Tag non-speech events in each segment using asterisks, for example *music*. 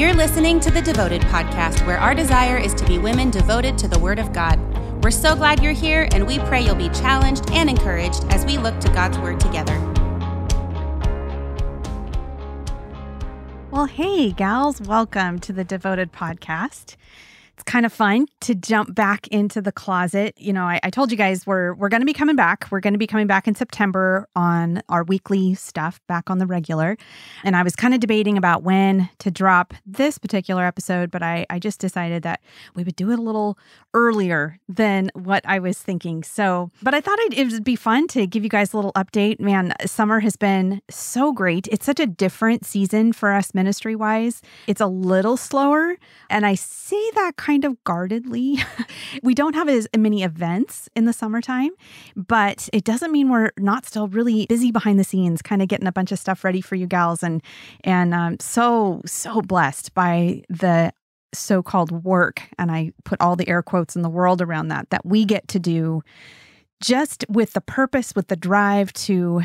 You're listening to the Devoted Podcast, where our desire is to be women devoted to the Word of God. We're so glad you're here, and we pray you'll be challenged and encouraged as we look to God's Word together. Well, hey, gals, welcome to the Devoted Podcast it's kind of fun to jump back into the closet. You know, I, I told you guys we're we're going to be coming back. We're going to be coming back in September on our weekly stuff, back on the regular. And I was kind of debating about when to drop this particular episode, but I I just decided that we would do it a little earlier than what I was thinking. So, but I thought it would be fun to give you guys a little update. Man, summer has been so great. It's such a different season for us ministry wise. It's a little slower, and I say that kind kind of guardedly. *laughs* we don't have as many events in the summertime, but it doesn't mean we're not still really busy behind the scenes, kind of getting a bunch of stuff ready for you gals, and and um, so so blessed by the so-called work, and I put all the air quotes in the world around that that we get to do just with the purpose, with the drive to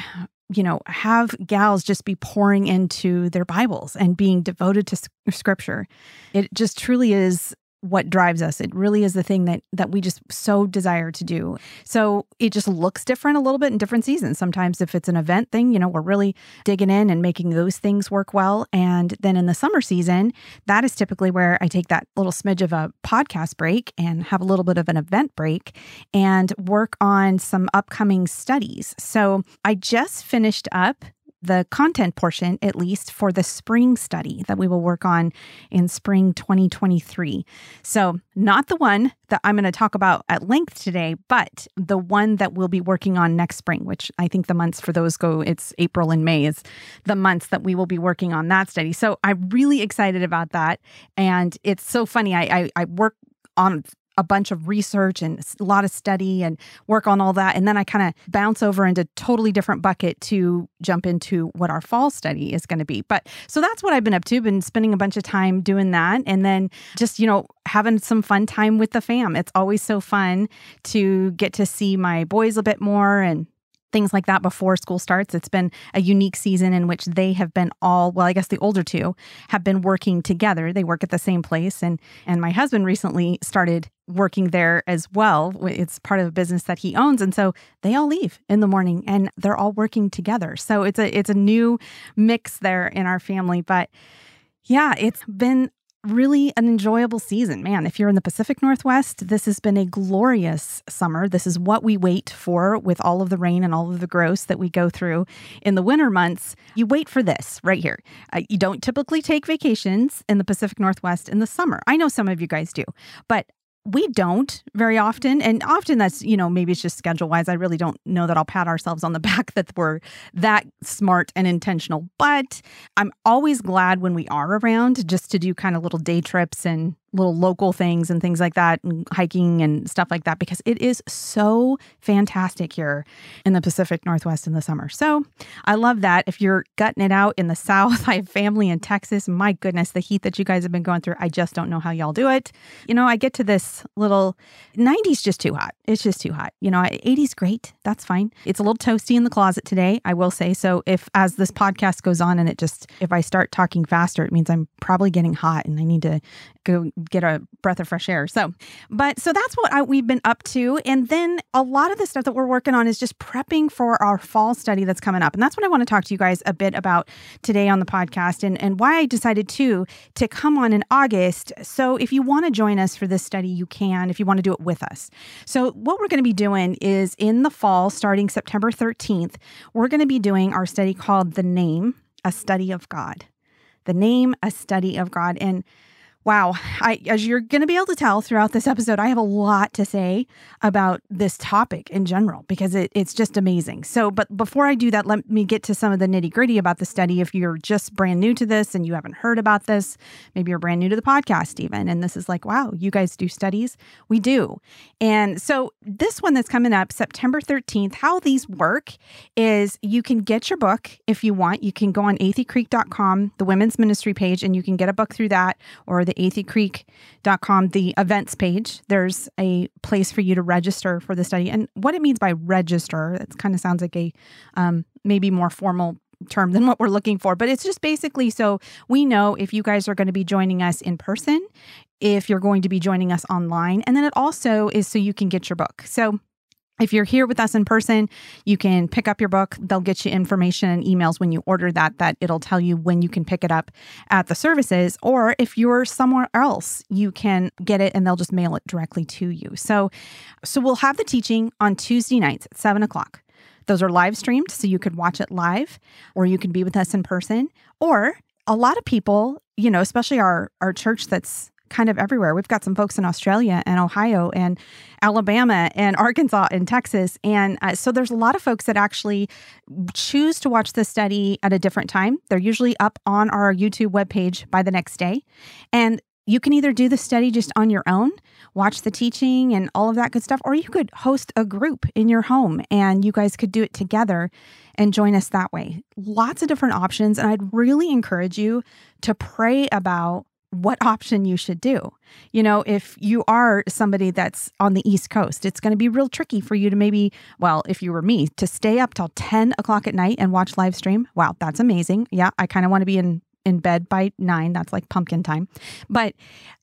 you know, have gals just be pouring into their Bibles and being devoted to scripture. It just truly is what drives us. It really is the thing that that we just so desire to do. So it just looks different a little bit in different seasons. Sometimes if it's an event thing, you know, we're really digging in and making those things work well. And then in the summer season, that is typically where I take that little smidge of a podcast break and have a little bit of an event break and work on some upcoming studies. So I just finished up the content portion, at least for the spring study that we will work on in spring 2023. So, not the one that I'm going to talk about at length today, but the one that we'll be working on next spring, which I think the months for those go, it's April and May is the months that we will be working on that study. So, I'm really excited about that. And it's so funny. I, I, I work on a bunch of research and a lot of study and work on all that. And then I kind of bounce over into totally different bucket to jump into what our fall study is going to be. But so that's what I've been up to, been spending a bunch of time doing that. And then just, you know, having some fun time with the fam. It's always so fun to get to see my boys a bit more and things like that before school starts. It's been a unique season in which they have been all, well, I guess the older two have been working together. They work at the same place and and my husband recently started working there as well. It's part of a business that he owns and so they all leave in the morning and they're all working together. So it's a it's a new mix there in our family, but yeah, it's been really an enjoyable season. Man, if you're in the Pacific Northwest, this has been a glorious summer. This is what we wait for with all of the rain and all of the gross that we go through in the winter months. You wait for this right here. Uh, you don't typically take vacations in the Pacific Northwest in the summer. I know some of you guys do, but we don't very often and often that's you know maybe it's just schedule wise i really don't know that i'll pat ourselves on the *laughs* back that we're that smart and intentional but i'm always glad when we are around just to do kind of little day trips and little local things and things like that, and hiking and stuff like that, because it is so fantastic here in the Pacific Northwest in the summer. So I love that. If you're gutting it out in the *laughs* South, I have family in Texas. My goodness, the heat that you guys have been going through, I just don't know how y'all do it. You know, I get to this little 90s just too hot. It's just too hot. You know, 80s great. That's fine. It's a little toasty in the closet today, I will say. So if as this podcast goes on and it just, if I start talking faster, it means I'm probably getting hot and I need to go get a breath of fresh air. So, but so that's what I, we've been up to. And then a lot of the stuff that we're working on is just prepping for our fall study that's coming up. And that's what I want to talk to you guys a bit about today on the podcast and, and why I decided to to come on in August. So if you want to join us for this study, you can if you want to do it with us. So what we're going to be doing is in the fall, starting September 13th, we're going to be doing our study called The Name, a Study of God. The Name, a Study of God. And Wow. I, as you're going to be able to tell throughout this episode, I have a lot to say about this topic in general because it, it's just amazing. So, but before I do that, let me get to some of the nitty gritty about the study. If you're just brand new to this and you haven't heard about this, maybe you're brand new to the podcast, even, and this is like, wow, you guys do studies? We do. And so, this one that's coming up September 13th, how these work is you can get your book if you want. You can go on atheycreek.com, the women's ministry page, and you can get a book through that or the atheycreek.com, the events page, there's a place for you to register for the study. And what it means by register, it kind of sounds like a um, maybe more formal term than what we're looking for, but it's just basically so we know if you guys are going to be joining us in person, if you're going to be joining us online, and then it also is so you can get your book. So if you're here with us in person, you can pick up your book. They'll get you information and emails when you order that, that it'll tell you when you can pick it up at the services. Or if you're somewhere else, you can get it and they'll just mail it directly to you. So, so we'll have the teaching on Tuesday nights at seven o'clock. Those are live streamed, so you could watch it live, or you can be with us in person. Or a lot of people, you know, especially our our church that's kind of everywhere. We've got some folks in Australia and Ohio and Alabama and Arkansas and Texas. And uh, so there's a lot of folks that actually choose to watch the study at a different time. They're usually up on our YouTube webpage by the next day. And you can either do the study just on your own, watch the teaching and all of that good stuff, or you could host a group in your home and you guys could do it together and join us that way. Lots of different options. And I'd really encourage you to pray about what option you should do. You know, if you are somebody that's on the East Coast, it's going to be real tricky for you to maybe, well, if you were me, to stay up till 10 o'clock at night and watch live stream. Wow, that's amazing. Yeah, I kind of want to be in in bed by nine. That's like pumpkin time. But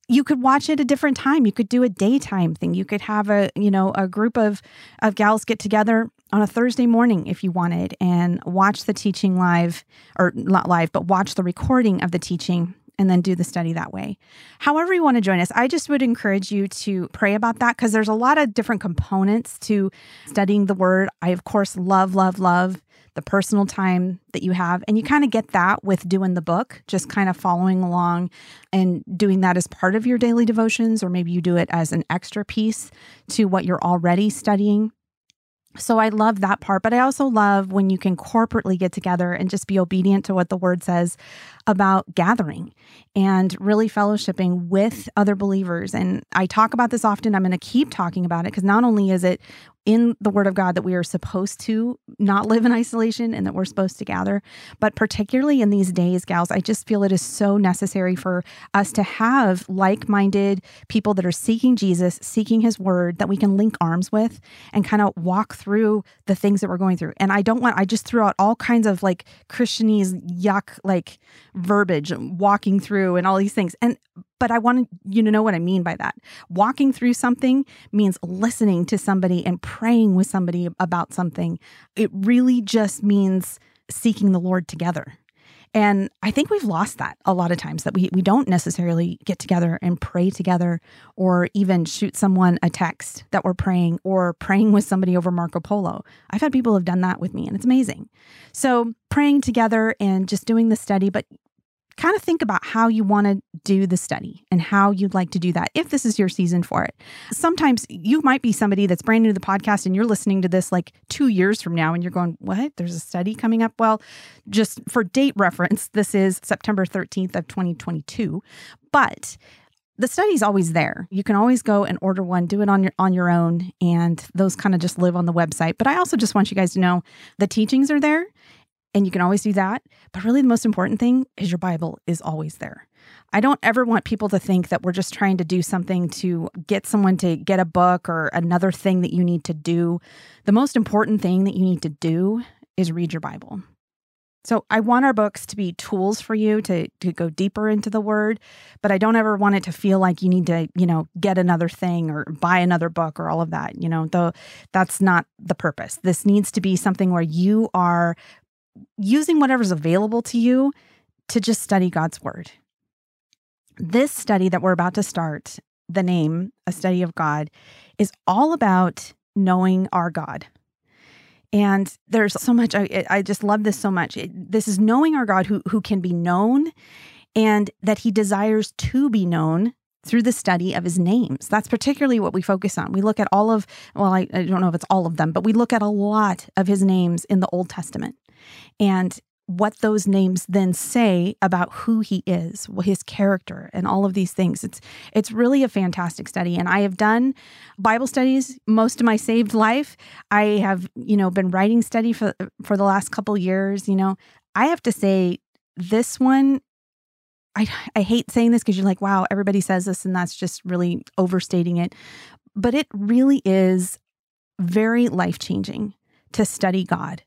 you could watch it a different time. You could do a daytime thing. You could have a, you know, a group of of gals get together on a Thursday morning if you wanted and watch the teaching live or not live, but watch the recording of the teaching and then do the study that way. However, you want to join us, I just would encourage you to pray about that because there's a lot of different components to studying the word. I, of course, love, love, love the personal time that you have. And you kind of get that with doing the book, just kind of following along and doing that as part of your daily devotions, or maybe you do it as an extra piece to what you're already studying. So I love that part, but I also love when you can corporately get together and just be obedient to what the word says about gathering and really fellowshipping with other believers. And I talk about this often. I'm going to keep talking about it because not only is it in the word of God that we are supposed to not live in isolation and that we're supposed to gather. But particularly in these days, gals, I just feel it is so necessary for us to have like minded people that are seeking Jesus, seeking his word that we can link arms with and kind of walk through the things that we're going through. And I don't want, I just threw out all kinds of like Christianese yuck, like verbiage, and walking through and all these things. And but I want you to know what I mean by that. Walking through something means listening to somebody and praying with somebody about something. It really just means seeking the Lord together. And I think we've lost that a lot of times that we, we don't necessarily get together and pray together or even shoot someone a text that we're praying or praying with somebody over Marco Polo. I've had people have done that with me and it's amazing. So praying together and just doing the study, but kind of think about how you want to do the study and how you'd like to do that if this is your season for it. Sometimes you might be somebody that's brand new to the podcast and you're listening to this like two years from now and you're going, What? There's a study coming up? Well, just for date reference, this is September 13th of 2022. But the study's always there. You can always go and order one, do it on your on your own, and those kind of just live on the website. But I also just want you guys to know the teachings are there and you can always do that. But really, the most important thing is your Bible is always there. I don't ever want people to think that we're just trying to do something to get someone to get a book or another thing that you need to do. The most important thing that you need to do is read your Bible. So I want our books to be tools for you to to go deeper into the word, but I don't ever want it to feel like you need to, you know, get another thing or buy another book or all of that, you know. Though that's not the purpose. This needs to be something where you are using whatever's available to you to just study God's word. This study that we're about to start, the name, A Study of God, is all about knowing our God. And there's so much, I, I just love this so much. It, this is knowing our God who, who can be known and that he desires to be known through the study of his names. That's particularly what we focus on. We look at all of, well, I, I don't know if it's all of them, but we look at a lot of his names in the Old Testament and what those names then say about who he is, his character, and all of these things. It's it's really a fantastic study. And I have done Bible studies most of my saved life. I have, you know, been writing study for for the last couple years. You know, I have to say this one I, I hate saying this because you're like, wow, everybody says this, and that's just really overstating it. But it really is very life changing to study God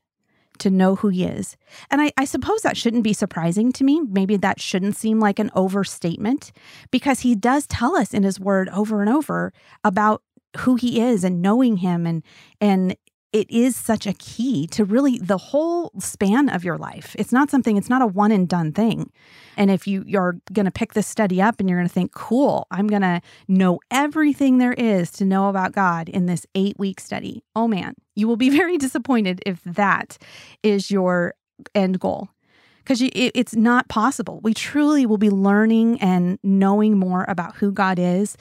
to know who he is. And I, I, suppose that shouldn't be surprising to me. Maybe that shouldn't seem like an overstatement because he does tell us in his word over and over about who he is and knowing him and and it is such a key to really the whole span of your life. It's not something, it's not a one and done thing. And if you, you're going to pick this study up and you're going to think, cool, I'm going to know everything there is to know about God in this eight week study, oh man, you will be *laughs* very disappointed if that is your end goal because it's not possible. We truly will be learning and knowing more about who God is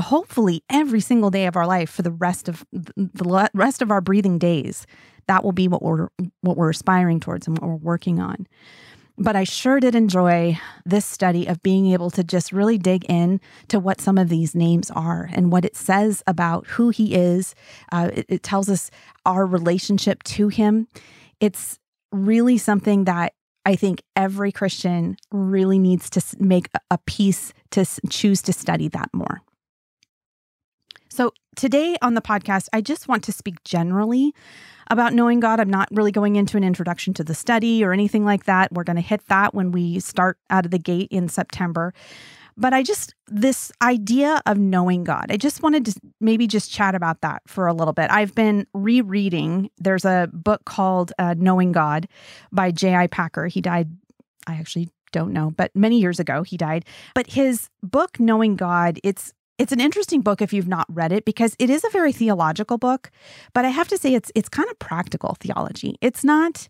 hopefully every single day of our life for the rest of the rest of our breathing days. That will be what we're what we're aspiring towards and what we're working on. But I sure did enjoy this study of being able to just really dig in to what some of these names are and what it says about who he is. Uh, it, it tells us our relationship to him. It's really something that I think every Christian really needs to make a piece to choose to study that more. Today on the podcast, I just want to speak generally about knowing God. I'm not really going into an introduction to the study or anything like that. We're going to hit that when we start out of the gate in September. But I just, this idea of knowing God, I just wanted to maybe just chat about that for a little bit. I've been rereading, there's a book called uh, Knowing God by J.I. Packer. He died, I actually don't know, but many years ago he died. But his book, Knowing God, it's it's an interesting book if you've not read it because it is a very theological book, but I have to say it's it's kind of practical theology. It's not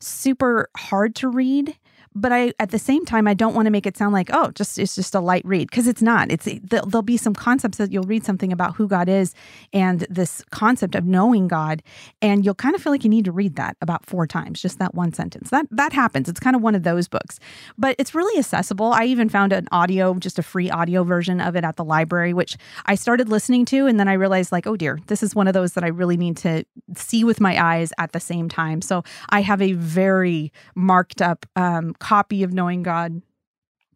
super hard to read but I at the same time I don't want to make it sound like oh just it's just a light read because it's not. It's there'll be some concepts that you'll read something about who God is and this concept of knowing God and you'll kind of feel like you need to read that about four times just that one sentence. That that happens. It's kind of one of those books. But it's really accessible. I even found an audio just a free audio version of it at the library which I started listening to and then I realized like oh dear this is one of those that I really need to see with my eyes at the same time. So I have a very marked up um, copy of Knowing God.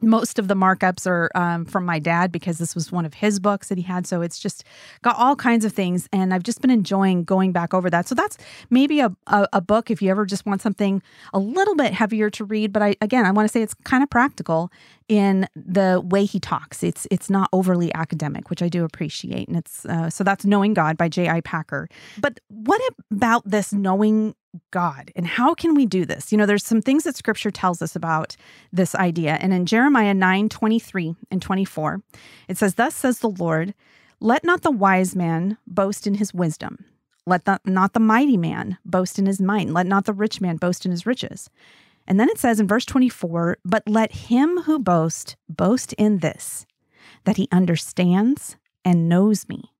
Most of the markups are um, from my dad because this was one of his books that he had. So it's just got all kinds of things. And I've just been enjoying going back over that. So that's maybe a, a, a book if you ever just want something a little bit heavier to read. But I, again, I want to say it's kind of practical in the way he talks. It's it's not overly academic, which I do appreciate. And it's uh, so that's Knowing God by J.I. Packer. But what about this knowing God. And how can we do this? You know, there's some things that scripture tells us about this idea. And in Jeremiah 9 23 and 24, it says, Thus says the Lord, let not the wise man boast in his wisdom. Let the, not the mighty man boast in his might. Let not the rich man boast in his riches. And then it says in verse 24, But let him who boasts boast in this, that he understands and knows me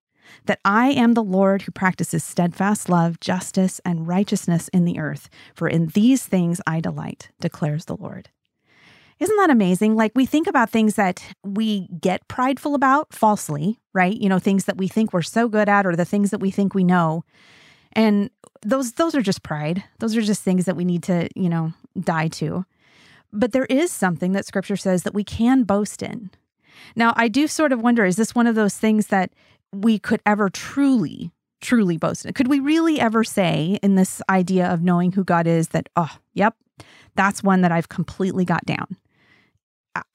that I am the Lord who practices steadfast love, justice, and righteousness in the earth. For in these things I delight, declares the Lord. Isn't that amazing? Like we think about things that we get prideful about falsely, right? You know, things that we think we're so good at or the things that we think we know. And those those are just pride. Those are just things that we need to, you know, die to. But there is something that scripture says that we can boast in. Now, I do sort of wonder is this one of those things that we could ever truly, truly boast. Could we really ever say in this idea of knowing who God is that, oh, yep, that's one that I've completely got down?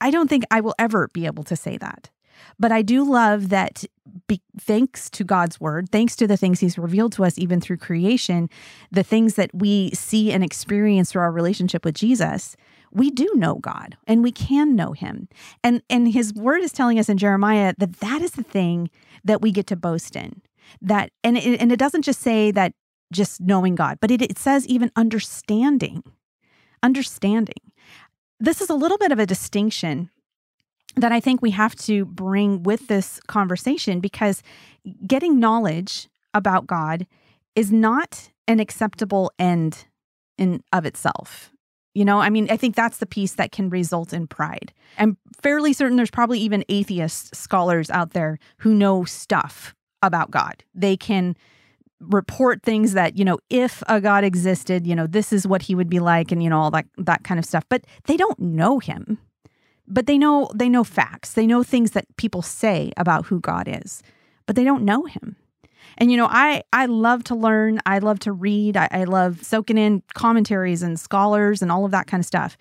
I don't think I will ever be able to say that. But I do love that be, thanks to God's word, thanks to the things he's revealed to us even through creation, the things that we see and experience through our relationship with Jesus, we do know God and we can know him. And and his word is telling us in Jeremiah that that is the thing that we get to boast in. That and it, and it doesn't just say that just knowing God, but it, it says even understanding. Understanding. This is a little bit of a distinction that I think we have to bring with this conversation because getting knowledge about God is not an acceptable end in of itself. You know, I mean, I think that's the piece that can result in pride. I'm fairly certain there's probably even atheist scholars out there who know stuff about God. They can report things that, you know, if a God existed, you know, this is what he would be like and you know all that that kind of stuff. But they don't know him. But they know they know facts. They know things that people say about who God is. But they don't know him. And you know, I I love to learn. I love to read. I, I love soaking in commentaries and scholars and all of that kind of stuff.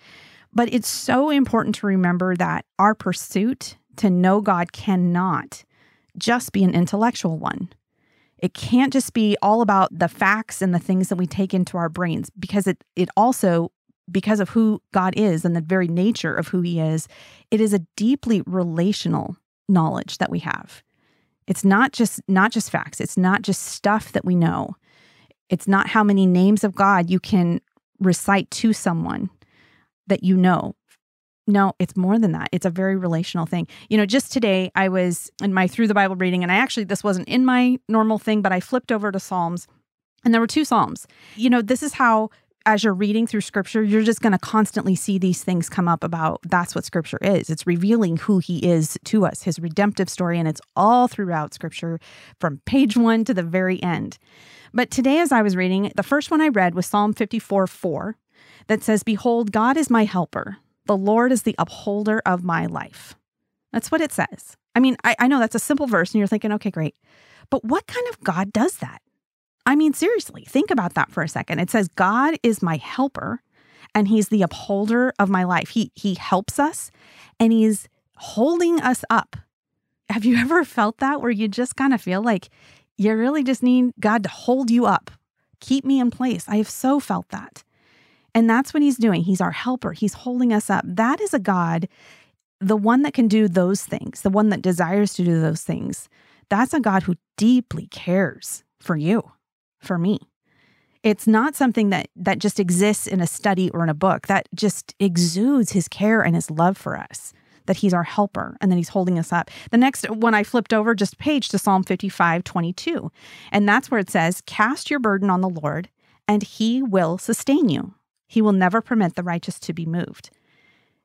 But it's so important to remember that our pursuit to know God cannot just be an intellectual one. It can't just be all about the facts and the things that we take into our brains because it it also because of who God is and the very nature of who he is, it is a deeply relational knowledge that we have. It's not just not just facts, it's not just stuff that we know. It's not how many names of God you can recite to someone that you know. No, it's more than that. It's a very relational thing. You know, just today I was in my through the Bible reading, and I actually, this wasn't in my normal thing, but I flipped over to Psalms, and there were two Psalms. You know, this is how as you're reading through scripture, you're just going to constantly see these things come up about that's what scripture is. It's revealing who he is to us, his redemptive story, and it's all throughout scripture from page one to the very end. But today, as I was reading, the first one I read was Psalm 54 4 that says, Behold, God is my helper. The Lord is the upholder of my life. That's what it says. I mean, I, I know that's a simple verse, and you're thinking, okay, great. But what kind of God does that? I mean, seriously, think about that for a second. It says, God is my helper and he's the upholder of my life. He he helps us and he's holding us up. Have you *laughs* ever felt that where you just kind of feel like you really just need God to hold you up, keep me in place? I have so felt that. And that's what he's doing. He's our helper. He's holding us up. That is a God, the one that can do those things, the one that desires to do those things. That's a God who deeply cares for you, for me. It's not something that that just exists in a study or in a book. That just exudes his care and his love for us. That he's our helper and that he's holding us up. The next one I flipped over just page to Psalm 55, 22. And that's where it says, Cast your burden on the Lord, and he will sustain you. He will never permit the righteous to be moved.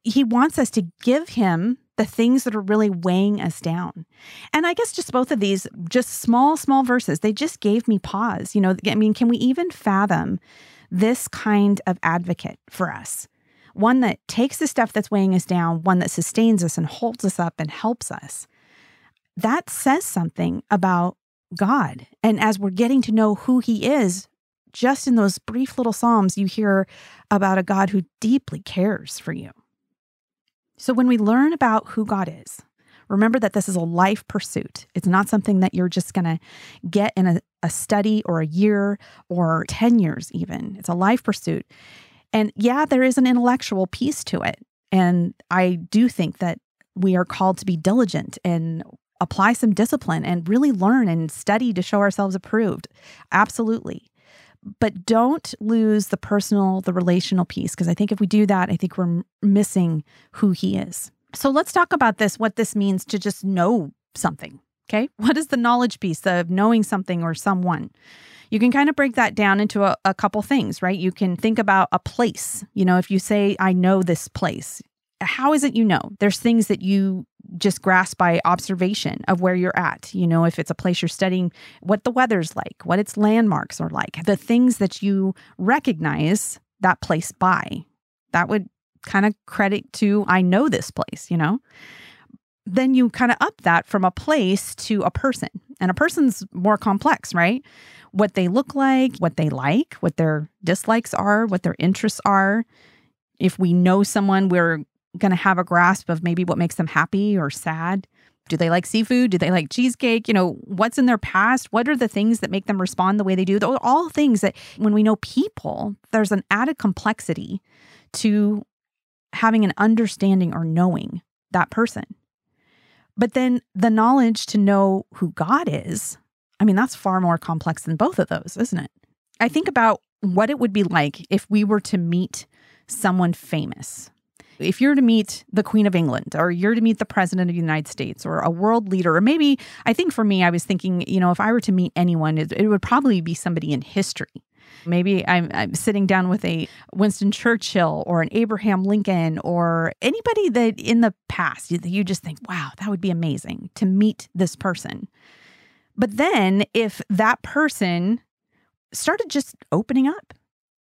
He wants us to give him the things that are really weighing us down. And I guess just both of these, just small, small verses, they just gave me pause. You know, I mean, can we even fathom this kind of advocate for us? One that takes the stuff that's weighing us down, one that sustains us and holds us up and helps us. That says something about God. And as we're getting to know who He is just in those brief little Psalms, you hear about a God who deeply cares for you. So when we learn about who God is, remember that this is a life pursuit. It's not something that you're just going to get in a, a study or a year or 10 years, even. It's a life pursuit. And yeah, there is an intellectual piece to it. And I do think that we are called to be diligent and apply some discipline and really learn and study to show ourselves approved. Absolutely but don't lose the personal, the relational piece, because I think if we do that, I think we're missing who he is. So let's talk about this what this means to just know something. Okay. What is the knowledge piece of knowing something or someone? You can kind of break that down into a, a couple things, right? You can think about a place. You know, if you say, I know this place, how is it you know? There's things that you just grasp by observation of where you're at. You know, if it's a place you're studying, what the weather's like, what its landmarks are like, the things that you recognize that place by. That would kind of credit to, I know this place, you know? Then you kind of up that from a place to a person. And a person's more complex, right? What they look like, what they like, what their dislikes are, what their interests are. If we know someone, we're going to have a grasp of maybe what makes them happy or sad. Do they like seafood? Do they like cheesecake? You know, what's in their past? What are the things that make them respond the way they do? Those are all things that when we know people, there's an added complexity to having an understanding or knowing that person. But then the knowledge to know who God is, I mean, that's far more complex than both of those, isn't it? I think about what it would be like if we were to meet someone famous if you're to meet the Queen of England or you're to meet the President of the United States or a world leader, or maybe I think for me, I was thinking, you know, if I were to meet anyone, it, it would probably be somebody in history. Maybe I'm, I'm, sitting down with a Winston Churchill or an Abraham Lincoln or anybody that in the past you, you just think, wow, that would be amazing to meet this person. But then if that person started just opening up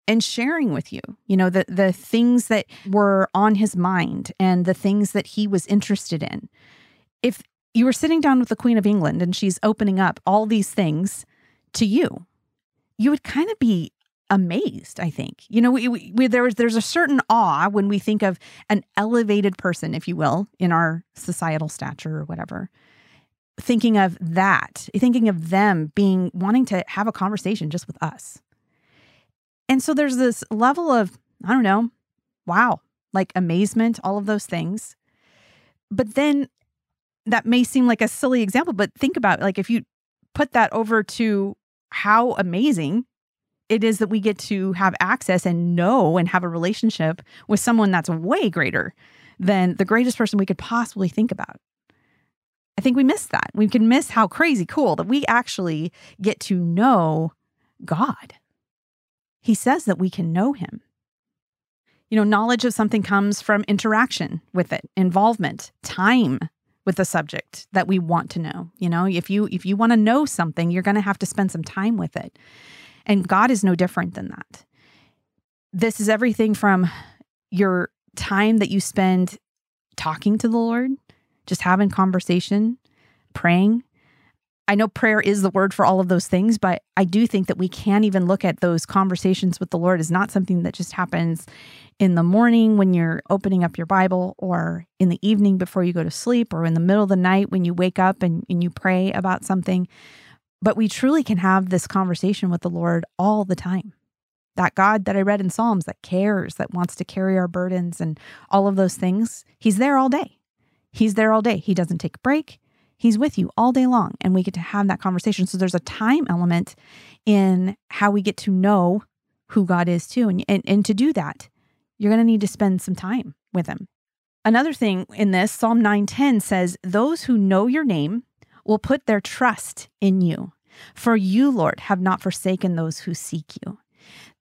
and sharing with you, you know, the the things that were on his mind and the things that he was interested in. If you were sitting down with the Queen of England and she's opening up all these things to you, you would kind of be amazed i think. You know we, we, there's there's a certain awe when we think of an elevated person if you will in our societal stature or whatever. Thinking of that thinking of them being wanting to have a conversation just with us and so there's this level of i don't know wow like amazement all of those things but then that may seem like a silly example but think about like if you put that over to how amazing it is that we get to have access and know and have a relationship with someone that's way greater than the greatest person we could possibly think about. I think we miss that. We can miss how crazy cool that we actually get to know God. He says that we can know him. You know, knowledge of something comes from interaction with it, involvement, time with the subject that we want to know. You know, if you if you want to know something, you're going to have to spend some time with it. And God is no different than that. This is everything from your time that you spend talking to the Lord, just having conversation, praying. I know prayer is the word for all of those things, but I do think that we can even look at those conversations with the Lord as not something that just happens in the morning when you're opening up your Bible, or in the evening before you go to sleep, or in the middle of the night when you wake up and, and you pray about something. But we truly can have this conversation with the Lord all the time. That God that I read in Psalms that cares, that wants to carry our burdens and all of those things, He's there all day. He's there all day. He doesn't take a break. He's with you all day long, and we get to have that conversation. So there's a time element in how we get to know who God is too. And, and, and to do that, you're going to need to spend some time with Him. Another thing in this, Psalm 910 says, Those who know your name will put their trust in you. For you, Lord, have not forsaken those who seek you.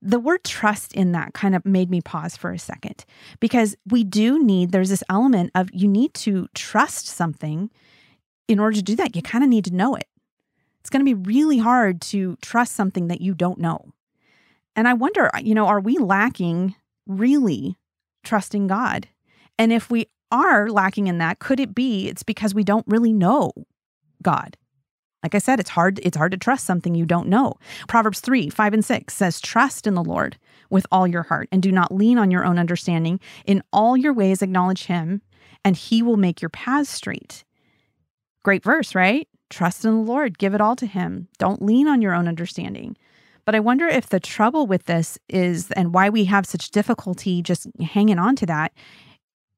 The word trust in that kind of made me pause for a second because we do need, there's this element of you need to trust something in order to do that. You kind of need to know it. It's going to be really hard to trust something that you don't know. And I wonder, uh, you know, are we lacking really trusting God? And if we are lacking in that, could it be it's because we don't really know God. Like I said, it's hard it's hard to trust something you don't know. Proverbs 3, 5 and 6 says, "Trust in the Lord with all your heart and do not lean on your own understanding. In all your ways acknowledge him, and he will make your paths straight." Great verse, right? Trust in the Lord, give it all to him. Don't lean on your own understanding. But I wonder if the trouble with this is and why we have such difficulty just hanging on to that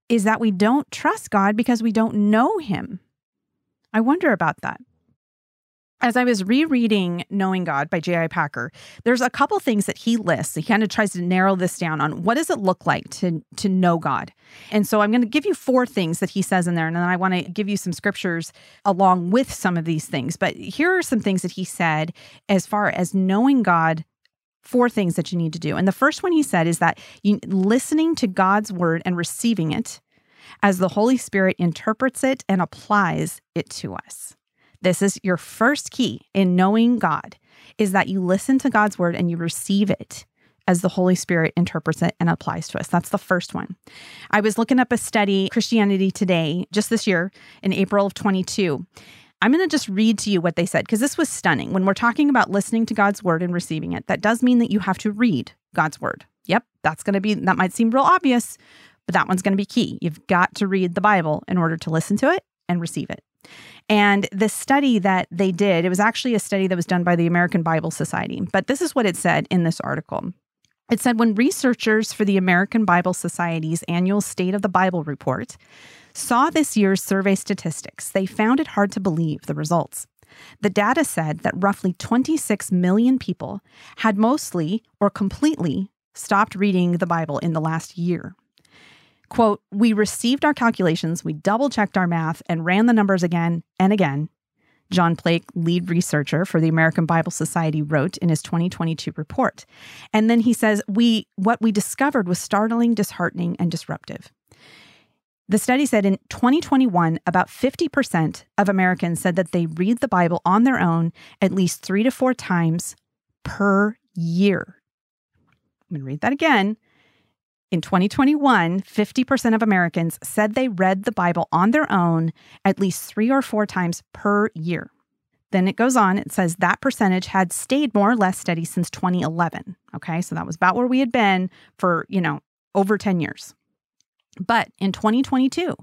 is that we don't trust God because we don't know him. I wonder about that. As I was rereading Knowing God by J.I. Packer, there's a couple things that he lists. He kind of tries to narrow this down on what does it look like to, to know God. And so I'm going to give you four things that he says in there, and then I want to give you some scriptures along with some of these things. But here are some things that he said as far as knowing God four things that you need to do. And the first one he said is that you listening to God's word and receiving it as the Holy Spirit interprets it and applies it to us. This is your first key in knowing God is that you listen to God's word and you receive it as the Holy Spirit interprets it and applies to us. That's the first one. I was looking up a study, Christianity Today, just this year in April of 22. I'm going to just read to you what they said because this was stunning. When we're talking about listening to God's word and receiving it, that does mean that you have to read God's word. Yep, that's going to be, that might seem real obvious, but that one's going to be key. You've got to read the Bible in order to listen to it and receive it. And the study that they did, it was actually a study that was done by the American Bible Society. But this is what it said in this article. It said when researchers for the American Bible Society's annual State of the Bible report saw this year's survey statistics, they found it hard to believe the results. The data said that roughly 26 million people had mostly or completely stopped reading the Bible in the last year. Quote, we received our calculations, we double checked our math, and ran the numbers again and again. John Plake, lead researcher for the American Bible Society, wrote in his 2022 report. And then he says, we what we discovered was startling, disheartening, and disruptive. The study said in 2021, about 50% of Americans said that they read the Bible on their own at least three to four times per year. I'm going to read that again. In 2021, 50% of Americans said they read the Bible on their own at least three or four times per year. then it goes on, it says that percentage had stayed more or less steady since 2011. Okay, so that was about where we had been for, you know, over 10 years. But in 2022,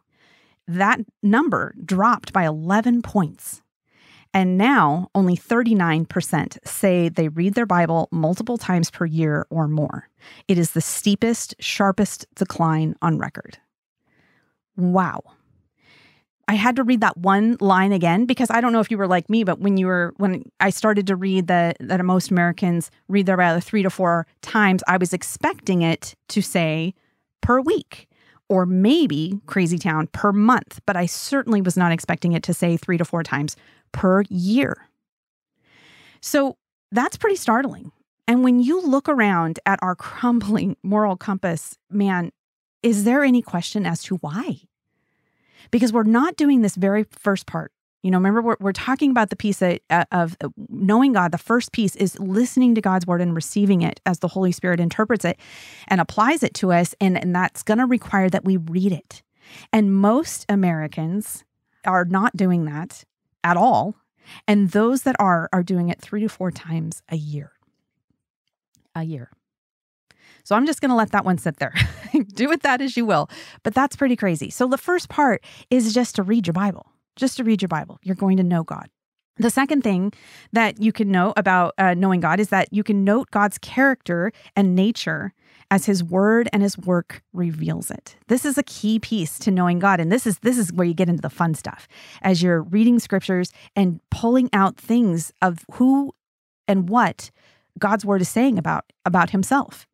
that number dropped by 11 points. And now only 39% say they read their Bible multiple times per year or more. It is the steepest, sharpest decline on record. Wow. I had to read that one line again because I don't know if you were like me, but when you were when I started to read that that most Americans read their Bible three to four times, I was expecting it to say per week or maybe crazy town per month, but I certainly was not expecting it to say three to four times per year. So that's pretty startling. And when you look around at our crumbling *laughs* moral compass, man, is there any question as to why? Because we're not doing this very first part. You know, remember, we're, we're talking about the piece uh, of knowing God. The first piece is listening to God's word and receiving it as the Holy Spirit interprets it and applies it to us. And, and that's going to require that we read it. And most Americans are not doing that at all. And those that are, are doing it three to four times a year. A year. So I'm just going to let that one sit there. *laughs* Do with that as you will. But that's pretty crazy. So the first part is just to read your Bible, just to read your Bible. You're going to know God. The second thing that you can know about uh, knowing God is that you can note God's character and nature as his word and his work reveals it. This is a key piece to knowing God and this is this is where you get into the fun stuff. As you're reading scriptures and pulling out things of who and what God's word is saying about about himself.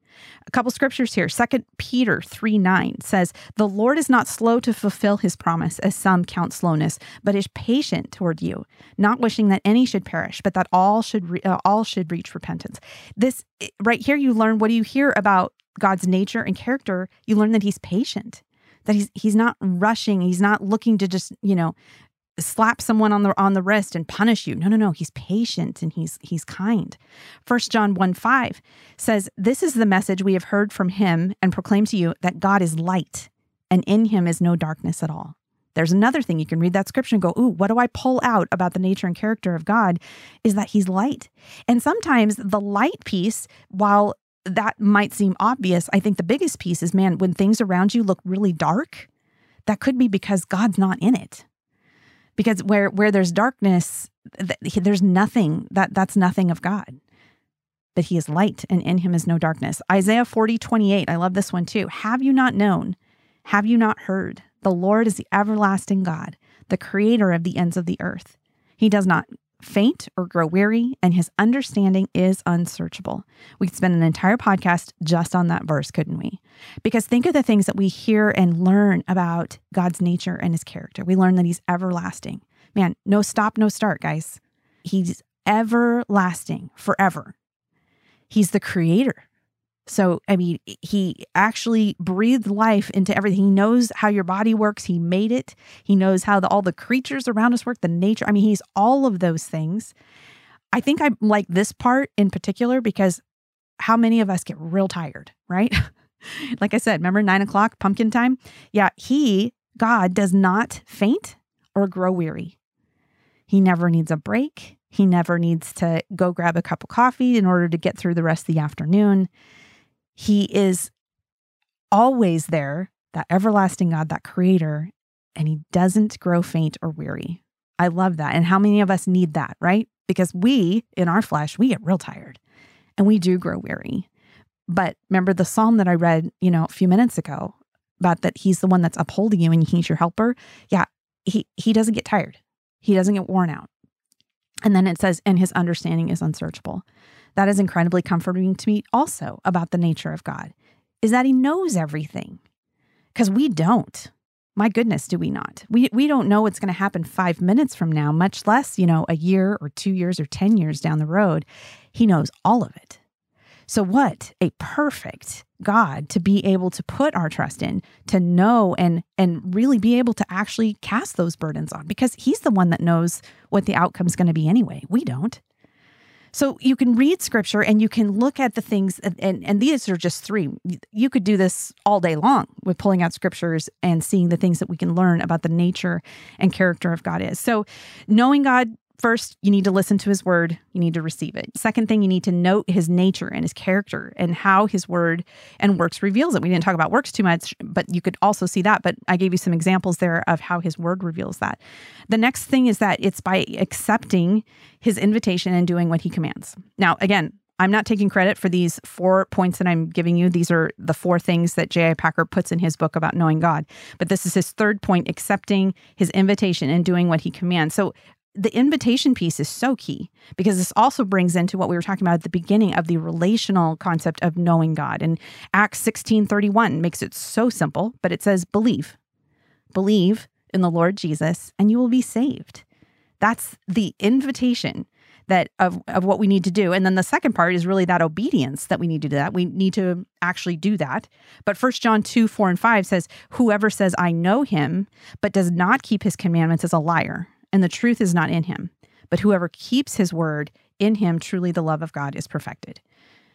A couple scriptures here. Second Peter 3 9 says, The Lord is not slow to fulfill his promise, as some count slowness, but is patient toward you, not wishing that any should perish, but that all should re- uh, all should reach repentance. This right here, you learn what do you hear about God's nature and character, you learn that he's patient, that he's he's not rushing, he's not looking to just, you know, slap someone on the on the wrist and punish you. No, no, no. He's patient and he's he's kind. First John 1 5 says, This is the message we have heard from him and proclaim to you that God is light, and in him is no darkness at all. There's another thing you can read that scripture and go, Ooh, what do I pull out about the nature and character of God? Is that he's light. And sometimes the light piece, while that might seem obvious. I think the biggest piece is man, when things around you look really dark, that could be because God's not in it. Because where where there's darkness, there's nothing that that's nothing of God. But he is light and in him is no darkness. Isaiah 40, 28. I love this one too. Have you not known? Have you not heard? The Lord is the everlasting God, the creator of the ends of the earth. He does not faint or grow weary, and his understanding is unsearchable. We could spend an entire podcast just on that verse, couldn't we? Because think of the things that we hear and learn about God's nature and his character. We learn that he's everlasting. Man, no stop, no start, guys. He's everlasting forever. He's the creator. So, I mean, he actually breathed life into everything. He knows how your body works. He made it. He knows how the, all the creatures around us work, the nature. I mean, he's all of those things. I think I like this part in particular because how many of us get real tired, right? *laughs* like I said, remember nine o'clock pumpkin time? Yeah, he, God, does not faint or grow weary. He never needs a break. He never needs to go grab a cup of coffee in order to get through the rest of the afternoon. He is always there, that everlasting God, that creator, and he doesn't grow faint or weary. I love that. And how many of us need that, right? Because we, in our flesh, we get real tired and we do grow weary. But remember the psalm that I read, you know, a few minutes ago about that he's the one that's upholding you and he's your helper. Yeah, he he doesn't get tired. He doesn't get worn out. And then it says, and his understanding is unsearchable that is incredibly comforting to me also about the nature of God is that he knows everything because we don't. My goodness, do we not? We, we don't know what's going to happen five minutes from now, much less, you know, a year or two years or 10 years down the road. He knows all of it. So, what a perfect God to be able to put our trust in, to know and and really be able to actually cast those burdens on because he's the one that knows what the outcome is going to be anyway. We don't. So you can read scripture and you can look at the things, and, and, these are just three. You could do this all day long with pulling out scriptures and seeing the things that we can learn about the nature and character of God is. So knowing God First, you need to listen to his word. You need to receive it. Second thing, you need to note his nature and his character and how his word and works reveals it. We didn't talk about works too much, but you could also see that. But I gave you some examples there of how his word reveals that. The next thing is that it's by accepting his invitation and doing what he commands. Now, again, I'm not taking credit for these four points that I'm giving you. These are the four things that J.I. Packer puts in his book about knowing God. But this is his third point accepting his invitation and doing what he commands. So the invitation piece is so key because this also brings into what we were talking about at the beginning of the relational concept of knowing God. And Acts 16:31 makes it so simple, but it says believe. Believe in the Lord Jesus and you will be saved. That's the invitation that of, of what we need to do. And then the second part is really that obedience that we need to do that. We need to actually do that. But First John 2, 4 and 5 says, Whoever says, I know him, but does not keep his commandments is a liar and the truth is not in him. But whoever keeps his word, in him truly the love of God is perfected.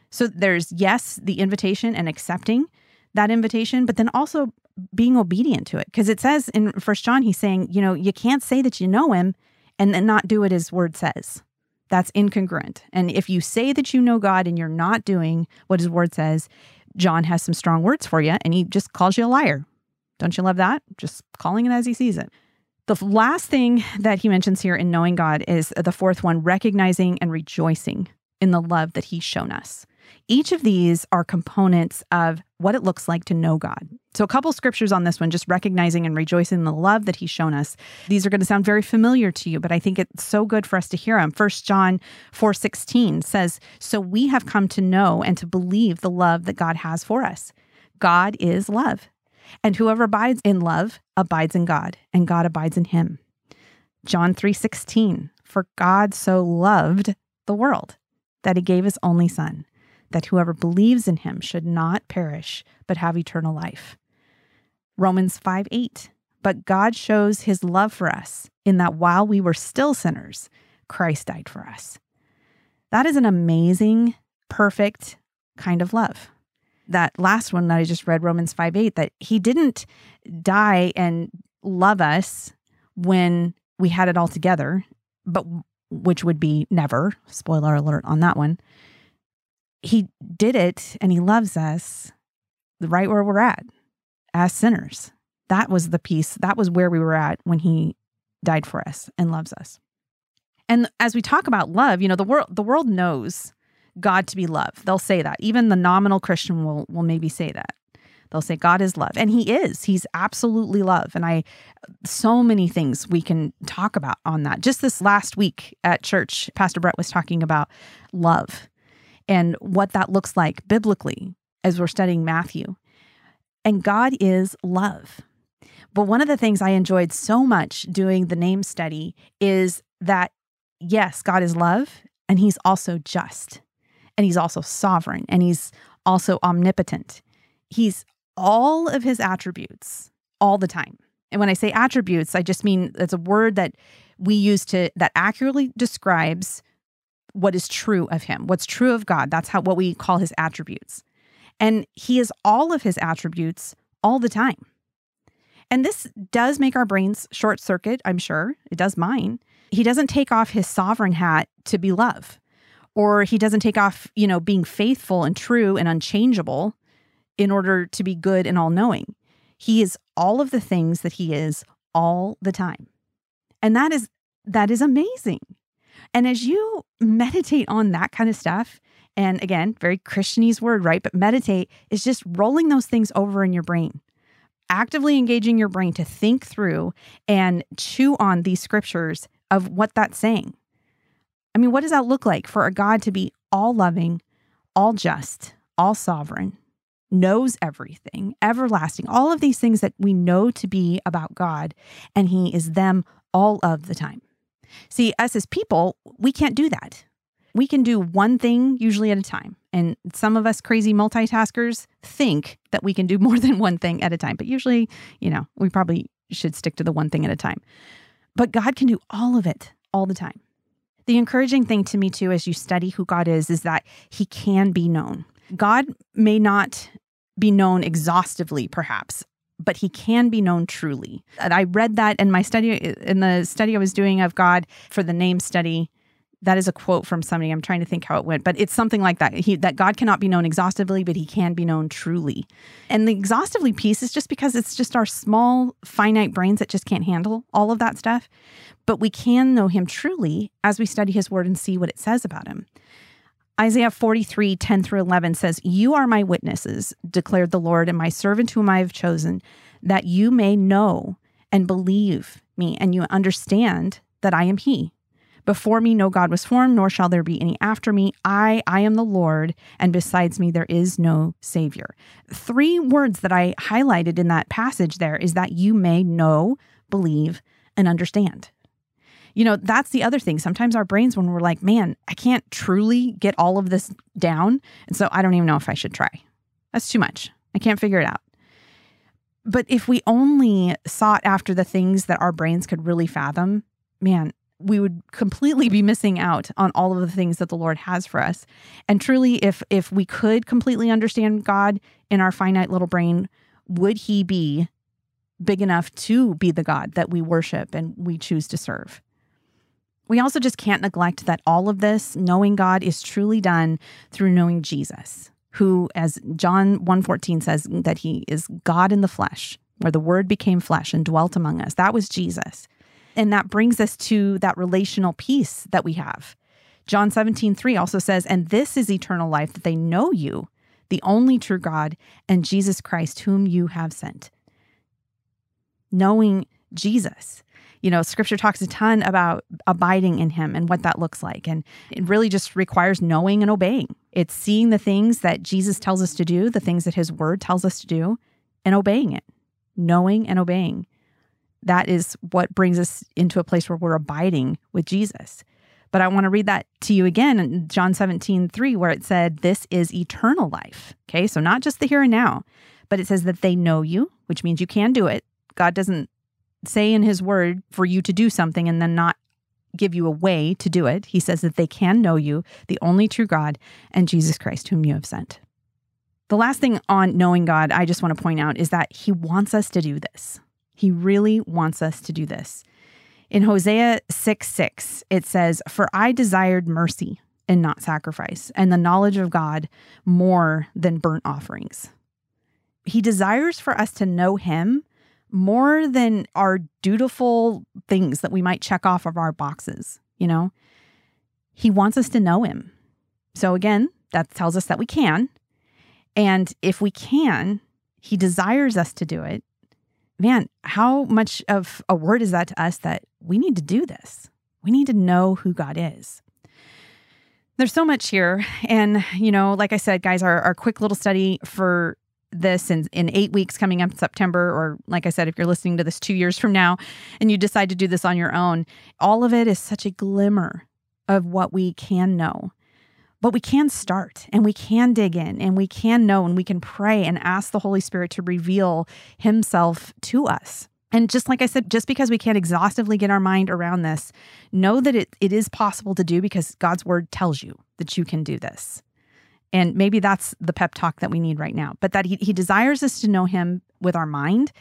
So there's, yes, the invitation and accepting that invitation, but then also being obedient to it. Because it says in First John, he's saying, you know, you can't say that you know him and then not do what his word says. That's incongruent. And if you say that you know God and you're not doing what his word says, John has some strong words for you and he just calls you a liar. Don't you love that? Just calling it as he sees it. The last thing that he mentions here in knowing God is the fourth one recognizing and rejoicing in the love that he's shown us. Each of these are components of what it looks like to know God. So, a couple scriptures on this one, just recognizing and rejoicing in the love that He's shown us. These are going to sound very familiar to you, but I think it's so good for us to hear them. First John 4 16 says, So we have come to know and to believe the love that God has for us. God is love. And whoever abides in love abides in God, and God abides in him. John 3:16 For God so loved the world that he gave his only son that whoever believes in him should not perish but have eternal life. Romans 5:8 But God shows his love for us in that while we were still sinners Christ died for us. That is an amazing, perfect kind of love that last one that I just read, Romans 5 8, that he didn't die and love us when we had it all together, but which would be never. Spoiler alert on that one. He did it and he loves us right where we're at as sinners. That was the piece, that was where we were at when he died for us and loves us. And as we talk about love, you know, the world the world knows God to be love. They'll say that. Even the nominal Christian will will maybe say that. They'll say God is love. And he is. He's absolutely love. And I so many things we can talk about on that. Just this last week at church, Pastor Brett was talking about love and what that looks like biblically as we're studying Matthew. And God is love. But one of the things I enjoyed so much doing the name study is that yes, God is love and he's also just and he's also sovereign and he's also omnipotent. He's all of his attributes all the time. And when I say attributes, I just mean it's a word that we use to that accurately describes what is true of him, what's true of God. That's how what we call his attributes. And he is all of his attributes all the time. And this does make our brains short circuit, I'm sure. It does mine. He doesn't take off his sovereign hat to be love or he doesn't take off, you know, being faithful and true and unchangeable in order to be good and all knowing. He is all of the things that he is all the time. And that is that is amazing. And as you meditate on that kind of stuff, and again, very Christianese word, right? But meditate is just rolling those things over in your brain, actively engaging your brain to think through and chew on these scriptures of what that's saying. I mean, what does that look like for a God to be all loving, all just, all sovereign, knows everything, everlasting, all of these things that we know to be about God, and He is them all of the time? See, us as people, we can't do that. We can do one thing usually at a time. And some of us crazy multitaskers think that we can do *laughs* more than one thing at a time. But usually, you know, we probably should stick to the one thing at a time. But God can do all of it all the time. The encouraging thing to me, too, as you study who God is, is that he can be known. God may not be known exhaustively, perhaps, but he can be known truly. And I read that in my study, in the study I was doing of God for the name study. That is a quote from somebody. I'm trying to think how it went, but it's something like that. He, that God cannot be known exhaustively, but he can be known truly. And the exhaustively piece is just because it's just our small, finite brains that just can't handle all of that stuff. But we can know him truly as we study his word and see what it says about him. Isaiah 43, 10 through 11 says, You are my witnesses, declared the Lord, and my servant whom I have chosen, that you may know and believe me, and you understand that I am He. Before me no God was formed, nor shall there be any after me. I, I am the Lord, and besides me there is no Savior. Three words that I highlighted in that passage there is that you may know, believe, and understand you know, that's the other thing. Sometimes our brains, when we're like, man, I can't truly get all of this down. And so I don't even know if I should try. That's too much. I can't figure it out. But if we only sought after the things that our brains could really fathom, man, we would completely be missing out on all of the things that the Lord has for us. And truly, if if we could completely understand God in our finite little brain, would he be big enough to be the God that we worship and we choose to serve? We also just can't neglect that all of this, knowing God, is truly done through knowing Jesus, who, as John 1.14 says, that he is God in the flesh, where the word became flesh and dwelt among us. That was Jesus. And that brings us to that relational peace that we have. John 17, 3 also says, And this is eternal life, that they know you, the only true God, and Jesus Christ, whom you have sent. Knowing Jesus you know, scripture talks a ton about abiding in him and what that looks like. And it really just requires knowing and obeying. It's seeing the things that Jesus tells us to do, the things that his word tells us to do, and obeying it, knowing and obeying. That is what brings us into a place where we're abiding with Jesus. But I want to read that to you again in John 17, 3, where it said, This is eternal life. Okay, so not just the here and now, but it says that they know you, which means you can do it. God doesn't say in his word for you to do something and then not give you a way to do it. He says that they can know you, the only true God, and Jesus Christ, whom you have sent. The last thing on knowing God, I just want to point out is that he wants us to do this. He really wants us to do this. In Hosea 6 6, it says, For I desired mercy and not sacrifice, and the knowledge of God more than burnt offerings. He desires for us to know him more than our dutiful things that we might check off of our boxes, you know? He wants us to know him. So again, that tells us that we can. And if we can, he desires us to do it. Man, how much of a word is that to us that we need to do this? We need to know who God is. There's so much here. And, you know, like I said, guys, our, our quick little study for this in, in eight weeks coming up in September, or like I said, if you're listening to this two years from now and you decide to do this on your own, all of it is such a glimmer of what we can know. But we can start and we can dig in and we can know and we can pray and ask the Holy Spirit to reveal Himself to us. And just like I said, just because we can't exhaustively get our mind around this, know that it, it is possible to do because God's word tells you that you can do this. And maybe that's the pep talk that we need right now, but that he, he desires us to know him with our mind,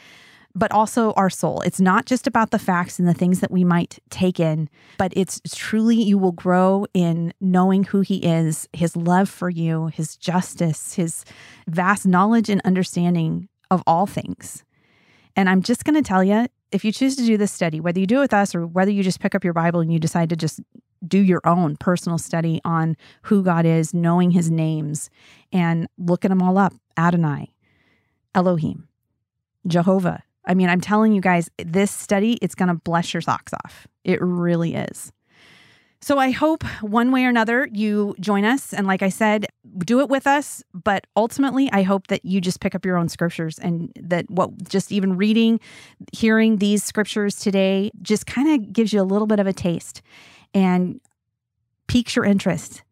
but also our soul. It's not just about the facts and the things that we might take in, but it's truly you will grow in knowing who he is, his love for you, his justice, his vast knowledge and understanding of all things. And I'm just going to tell you if you choose to do this study, whether you do it with us or whether you just pick up your Bible and you decide to just do your own personal study on who God is, knowing his names, and looking them all up Adonai, Elohim, Jehovah. I mean, I'm telling you guys, this study, it's going to bless your socks off. It really is. So I hope one way or another you join us. And like I said, do it with us. But ultimately, I hope that you just pick up your own scriptures and that what just even reading, hearing these scriptures today just kind of gives you a little bit of a taste and piques your interest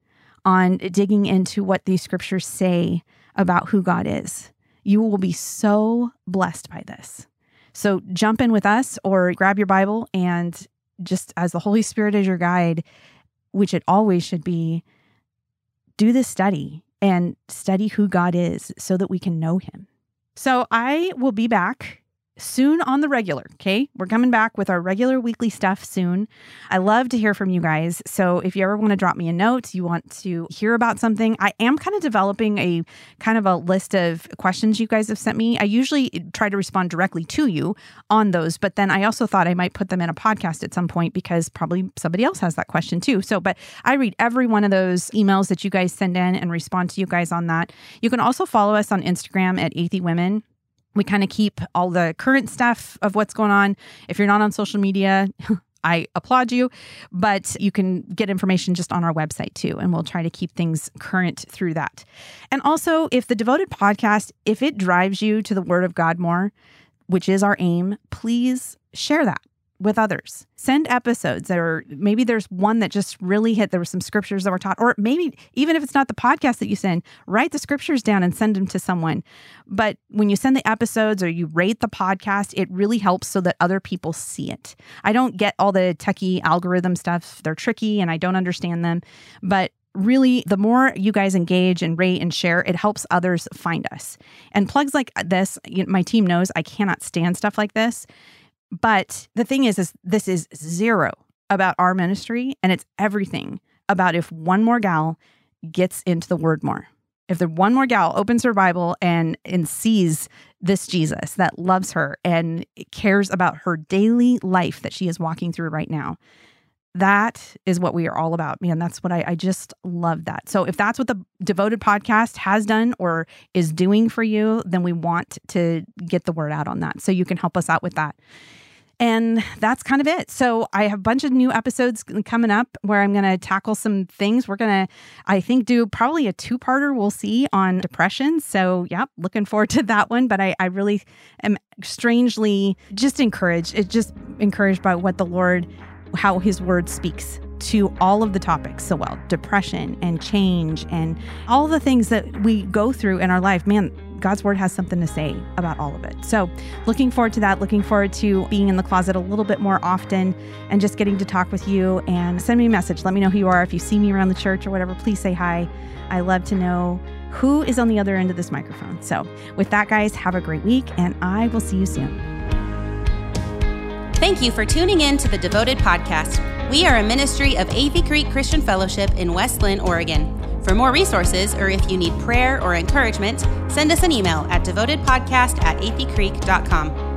on digging into what these scriptures say about who God is. You will be so blessed by this. So jump in with us or grab your Bible and just as the Holy Spirit is your guide, which it always should be, do this study and study who God is so that we can know him, So I will be back soon on the regular. Okay. We're coming back with our regular weekly stuff soon. I love to hear from you guys. So if you ever want to drop me a note, you want to hear about something, I am kind of developing a kind of a list of questions you guys have sent me. I usually try to respond directly to you on those, but then I also thought I might put them in a podcast at some point because probably somebody else has that question too. So, but I read every one of those emails that you guys send in and respond to you guys on that. You can also follow us on Instagram at Athey Women we kind of keep all the current stuff of what's going on. If you're not on social media, *laughs* I applaud you, but you can get information just on our website too, and we'll try to keep things current through that. And also, if the Devoted podcast, if it drives you to the Word of God more, which is our aim, please share that with others. Send episodes are maybe there's one that just really hit. There were some scriptures that were taught, or maybe even if it's not the podcast that you send, write the scriptures down and send them to someone. But when you send the episodes or you rate the podcast, it really helps so that other people see it. I don't get all the techie algorithm stuff, they're tricky and I don't understand them. But really the more you guys engage and rate and share it helps others find us and plugs like this my team knows i cannot stand stuff like this but the thing is, is this is zero about our ministry, and it's everything about if one more gal gets into the word more. If the one more gal opens her Bible and and sees this Jesus that loves her and cares about her daily life that she is walking through right now, that is what we are all about, man. That's what I, I just love that. So if that's what the Devoted podcast has done or is doing for you, then we want to get the word out on that. So you can help us out with that. And that's kind of it. So I have a bunch of new episodes coming up where I'm going to tackle some things. We're going to, I think, do probably a two parter we'll see on depression. So, yeah, looking forward to that one. But I, I really am strangely just encouraged. It's just encouraged by what the Lord, how his word speaks to all of the topics so well depression and change and all the things that we go through in our life. Man, God's word has something to say about all of it. So, looking forward to that. Looking forward to being in the closet a little bit more often and just getting to talk with you and send me a message. Let me know who you are. If you see me around the church or whatever, please say hi. I love to know who is on the other end of this microphone. So, with that, guys, have a great week and I will see you soon. Thank you for tuning in to the Devoted Podcast. We are a ministry of Athey Creek Christian Fellowship in West Linn, Oregon. For more resources, or if you need prayer or encouragement, send us an email at devotedpodcast at atheycreek.com.